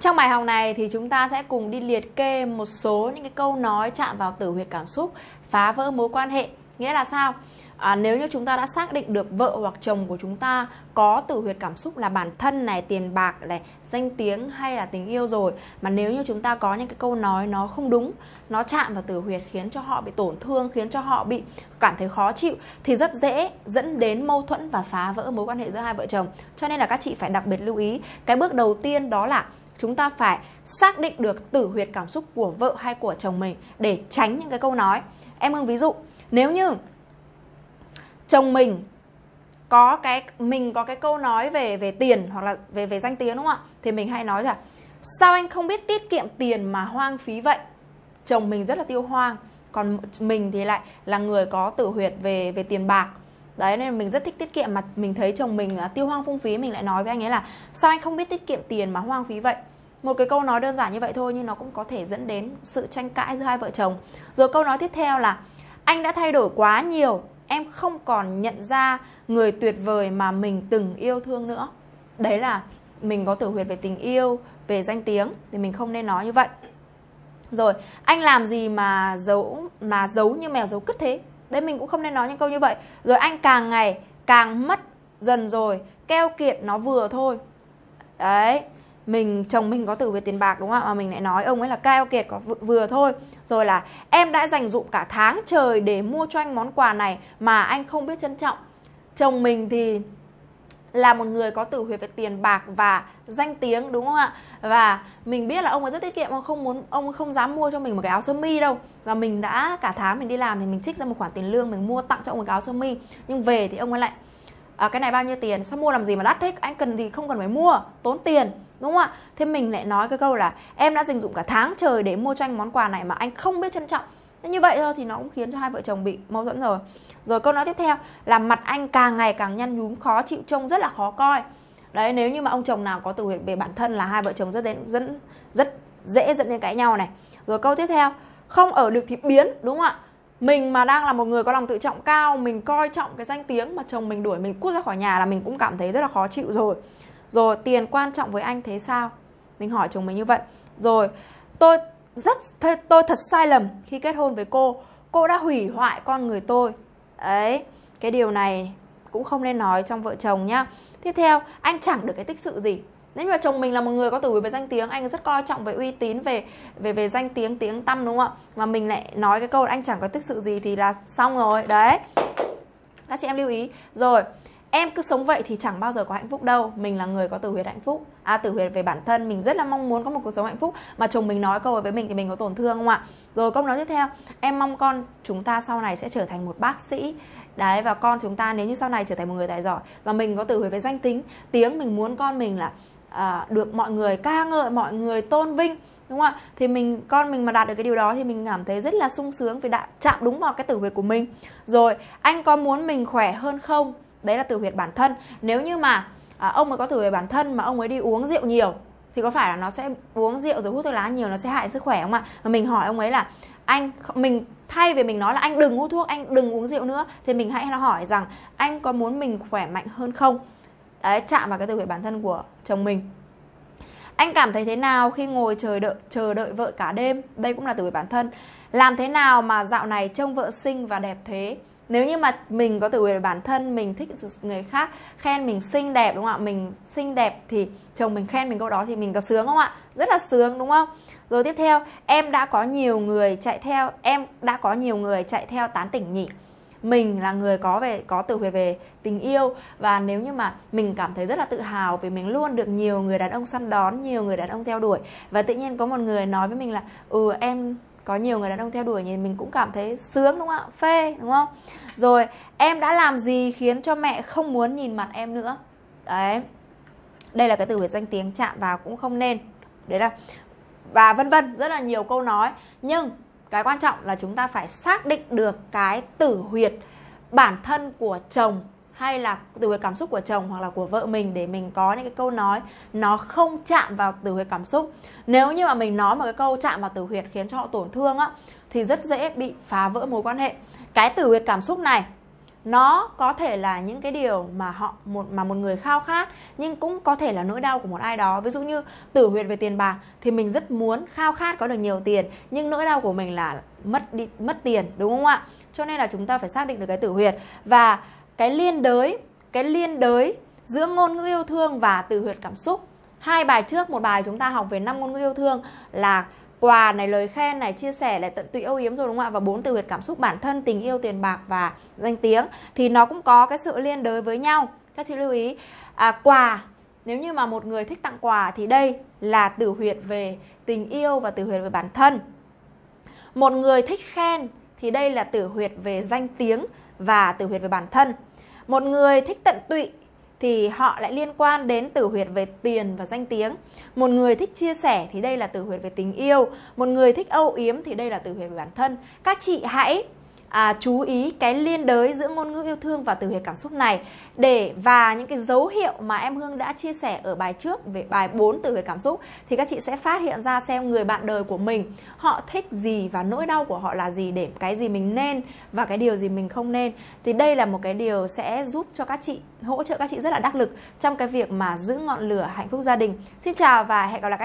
Trong bài học này thì chúng ta sẽ cùng đi liệt kê một số những cái câu nói chạm vào tử huyệt cảm xúc, phá vỡ mối quan hệ. Nghĩa là sao? À, nếu như chúng ta đã xác định được vợ hoặc chồng của chúng ta có tử huyệt cảm xúc là bản thân này, tiền bạc này, danh tiếng hay là tình yêu rồi mà nếu như chúng ta có những cái câu nói nó không đúng, nó chạm vào tử huyệt khiến cho họ bị tổn thương, khiến cho họ bị cảm thấy khó chịu thì rất dễ dẫn đến mâu thuẫn và phá vỡ mối quan hệ giữa hai vợ chồng. Cho nên là các chị phải đặc biệt lưu ý, cái bước đầu tiên đó là chúng ta phải xác định được tử huyệt cảm xúc của vợ hay của chồng mình để tránh những cái câu nói. Em ưng ví dụ, nếu như chồng mình có cái mình có cái câu nói về về tiền hoặc là về về danh tiếng đúng không ạ? Thì mình hay nói là sao anh không biết tiết kiệm tiền mà hoang phí vậy? Chồng mình rất là tiêu hoang còn mình thì lại là người có tử huyệt về về tiền bạc đấy, nên mình rất thích tiết kiệm mà mình thấy chồng mình à, tiêu hoang phung phí, mình lại nói với anh ấy là sao anh không biết tiết kiệm tiền mà hoang phí vậy? Một cái câu nói đơn giản như vậy thôi nhưng nó cũng có thể dẫn đến sự tranh cãi giữa hai vợ chồng. Rồi câu nói tiếp theo là anh đã thay đổi quá nhiều, em không còn nhận ra người tuyệt vời mà mình từng yêu thương nữa. Đấy là mình có tử huyệt về tình yêu, về danh tiếng thì mình không nên nói như vậy. Rồi, anh làm gì mà giấu mà giấu như mèo giấu cứt thế? Đấy, mình cũng không nên nói những câu như vậy. Rồi anh càng ngày càng mất dần rồi, keo kiệt nó vừa thôi. Đấy, mình, chồng mình có tử về tiền bạc, đúng không ạ? Mà mình lại nói ông ấy là keo kiệt có vừa thôi. Rồi là em đã dành dụm cả tháng trời để mua cho anh món quà này mà anh không biết trân trọng. Chồng mình thì là một người có tử huyệt về tiền bạc và danh tiếng đúng không ạ? Và mình biết là ông ấy rất tiết kiệm ông không muốn ông ấy không dám mua cho mình một cái áo sơ mi đâu. Và mình đã cả tháng mình đi làm thì mình trích ra một khoản tiền lương mình mua tặng cho ông một cái áo sơ mi. Nhưng về thì ông ấy lại à, cái này bao nhiêu tiền? Sao mua làm gì mà đắt thế? Anh cần thì không cần phải mua tốn tiền. Đúng không ạ? Thế mình lại nói cái câu là em đã dành dụng cả tháng trời để mua cho anh món quà này mà anh không biết trân trọng thế như vậy thôi thì nó cũng khiến cho hai vợ chồng bị mâu thuẫn rồi. Rồi câu nói tiếp theo là mặt anh càng ngày càng nhăn nhúm, khó chịu trông rất là khó coi. Đấy, nếu như mà ông chồng nào có từ về bản thân là hai vợ chồng rất đến, dẫn, rất dễ dẫn đến cãi nhau này. Rồi câu tiếp theo, không ở được thì biến, đúng không ạ? Mình mà đang là một người có lòng tự trọng cao, mình coi trọng cái danh tiếng mà chồng mình đuổi, mình cút ra khỏi nhà là mình cũng cảm thấy rất là khó chịu rồi. Rồi, tiền quan trọng với anh thế sao? Mình hỏi chồng mình như vậy. Rồi, tôi rất tôi thật sai lầm khi kết hôn với cô. Cô đã hủy hoại con người tôi. Đấy cái điều này cũng không nên nói trong vợ chồng nhá. Tiếp theo, anh chẳng được cái tích sự gì. Nếu mà chồng mình là một người có tuổi về danh tiếng, anh rất coi trọng về uy tín, về về về danh tiếng tiếng tâm đúng không ạ? Mà mình lại nói cái câu là anh chẳng có tích sự gì thì là xong rồi. Đấy. Các chị em lưu ý. Rồi em cứ sống vậy thì chẳng bao giờ có hạnh phúc đâu. Mình là người có tử huyệt hạnh phúc. À tử huyệt về bản thân. Mình rất là mong muốn có một cuộc sống hạnh phúc. Mà chồng mình nói câu với mình thì mình có tổn thương không ạ? Rồi câu nói tiếp theo. Em mong con chúng ta sau này sẽ trở thành một bác sĩ. Đấy và con chúng ta nếu như sau này trở thành một người tài giỏi và mình có tử huyệt về danh tính tiếng mình muốn con mình là à, được mọi người ca ngợi mọi người tôn vinh đúng không ạ? Thì mình con mình mà đạt được cái điều đó thì mình cảm thấy rất là sung sướng vì đã chạm đúng vào cái tử huyệt của mình. Rồi anh có muốn mình khỏe hơn không? Đấy là từ huyệt bản thân. Nếu như mà à, ông ấy có từ huyệt bản thân mà ông ấy đi uống rượu nhiều thì có phải là nó sẽ uống rượu rồi hút thuốc lá nhiều nó sẽ hại sức khỏe không ạ? Mà mình hỏi ông ấy là anh mình thay vì mình nói là anh đừng hút thuốc anh đừng uống rượu nữa thì mình hãy hỏi rằng anh có muốn mình khỏe mạnh hơn không? Đấy chạm vào cái từ huyệt bản thân của chồng mình. Anh cảm thấy thế nào khi ngồi chờ đợi chờ đợi vợ cả đêm? Đây cũng là từ huyệt bản thân. Làm thế nào mà dạo này trông vợ xinh và đẹp thế? Nếu như mà mình có tự về bản thân, mình thích người khác, khen mình xinh đẹp, đúng không ạ? Mình xinh đẹp thì chồng mình khen mình câu đó thì mình có sướng không ạ? Rất là sướng, đúng không? Rồi tiếp theo, em đã có nhiều người chạy theo, em đã có nhiều người chạy theo tán tỉnh nhỉ? Mình là người có về, có từ về về tình yêu và nếu như mà mình cảm thấy rất là tự hào vì mình luôn được nhiều người đàn ông săn đón, nhiều người đàn ông theo đuổi và tự nhiên có một người nói với mình là ừ em có nhiều người đàn ông theo đuổi nhìn mình cũng cảm thấy sướng, đúng không ạ? Phê, đúng không? Rồi, em đã làm gì khiến cho mẹ không muốn nhìn mặt em nữa? Đấy. Đây là cái từ về danh tiếng, chạm vào cũng không nên. Đấy là, và vân vân, rất là nhiều câu nói. Nhưng cái quan trọng là chúng ta phải xác định được cái tử huyệt bản thân của chồng hay là từ huyệt cảm xúc của chồng hoặc là của vợ mình để mình có những cái câu nói nó không chạm vào từ huyệt cảm xúc. Nếu như mà mình nói một cái câu chạm vào từ huyệt khiến cho họ tổn thương á, thì rất dễ bị phá vỡ mối quan hệ. Cái từ huyệt cảm xúc này, nó có thể là những cái điều mà họ, một, mà một người khao khát, nhưng cũng có thể là nỗi đau của một ai đó. Ví dụ như tử huyệt về tiền bạc thì mình rất muốn khao khát có được nhiều tiền, nhưng nỗi đau của mình là mất đi, mất tiền, đúng không ạ? Cho nên là chúng ta phải xác định được cái tử huyệt. Và cái liên đới cái liên đới giữa ngôn ngữ yêu thương và từ huyệt cảm xúc. Hai bài trước một bài chúng ta học về năm ngôn ngữ yêu thương là quà này lời khen này chia sẻ lại tận tụy âu yếm rồi đúng không ạ? Và bốn từ huyệt cảm xúc bản thân tình yêu tiền bạc và danh tiếng. Thì nó cũng có cái sự liên đới với nhau. Các chị lưu ý. À, quà nếu như mà một người thích tặng quà thì đây là tử huyệt về tình yêu và tử huyệt về bản thân. Một người thích khen thì đây là tử huyệt về danh tiếng và tử huyệt về bản thân một người thích tận tụy thì họ lại liên quan đến tử huyệt về tiền và danh tiếng. Một người thích chia sẻ thì đây là tử huyệt về tình yêu, một người thích âu yếm thì đây là tử huyệt về bản thân. Các chị hãy à, chú ý cái liên đới giữa ngôn ngữ yêu thương và từ huyệt cảm xúc này để và những cái dấu hiệu mà em Hương đã chia sẻ ở bài trước về bài 4 từ huyệt cảm xúc thì các chị sẽ phát hiện ra xem người bạn đời của mình họ thích gì và nỗi đau của họ là gì để cái gì mình nên và cái điều gì mình không nên thì đây là một cái điều sẽ giúp cho các chị hỗ trợ các chị rất là đắc lực trong cái việc mà giữ ngọn lửa hạnh phúc gia đình. Xin chào và hẹn gặp lại các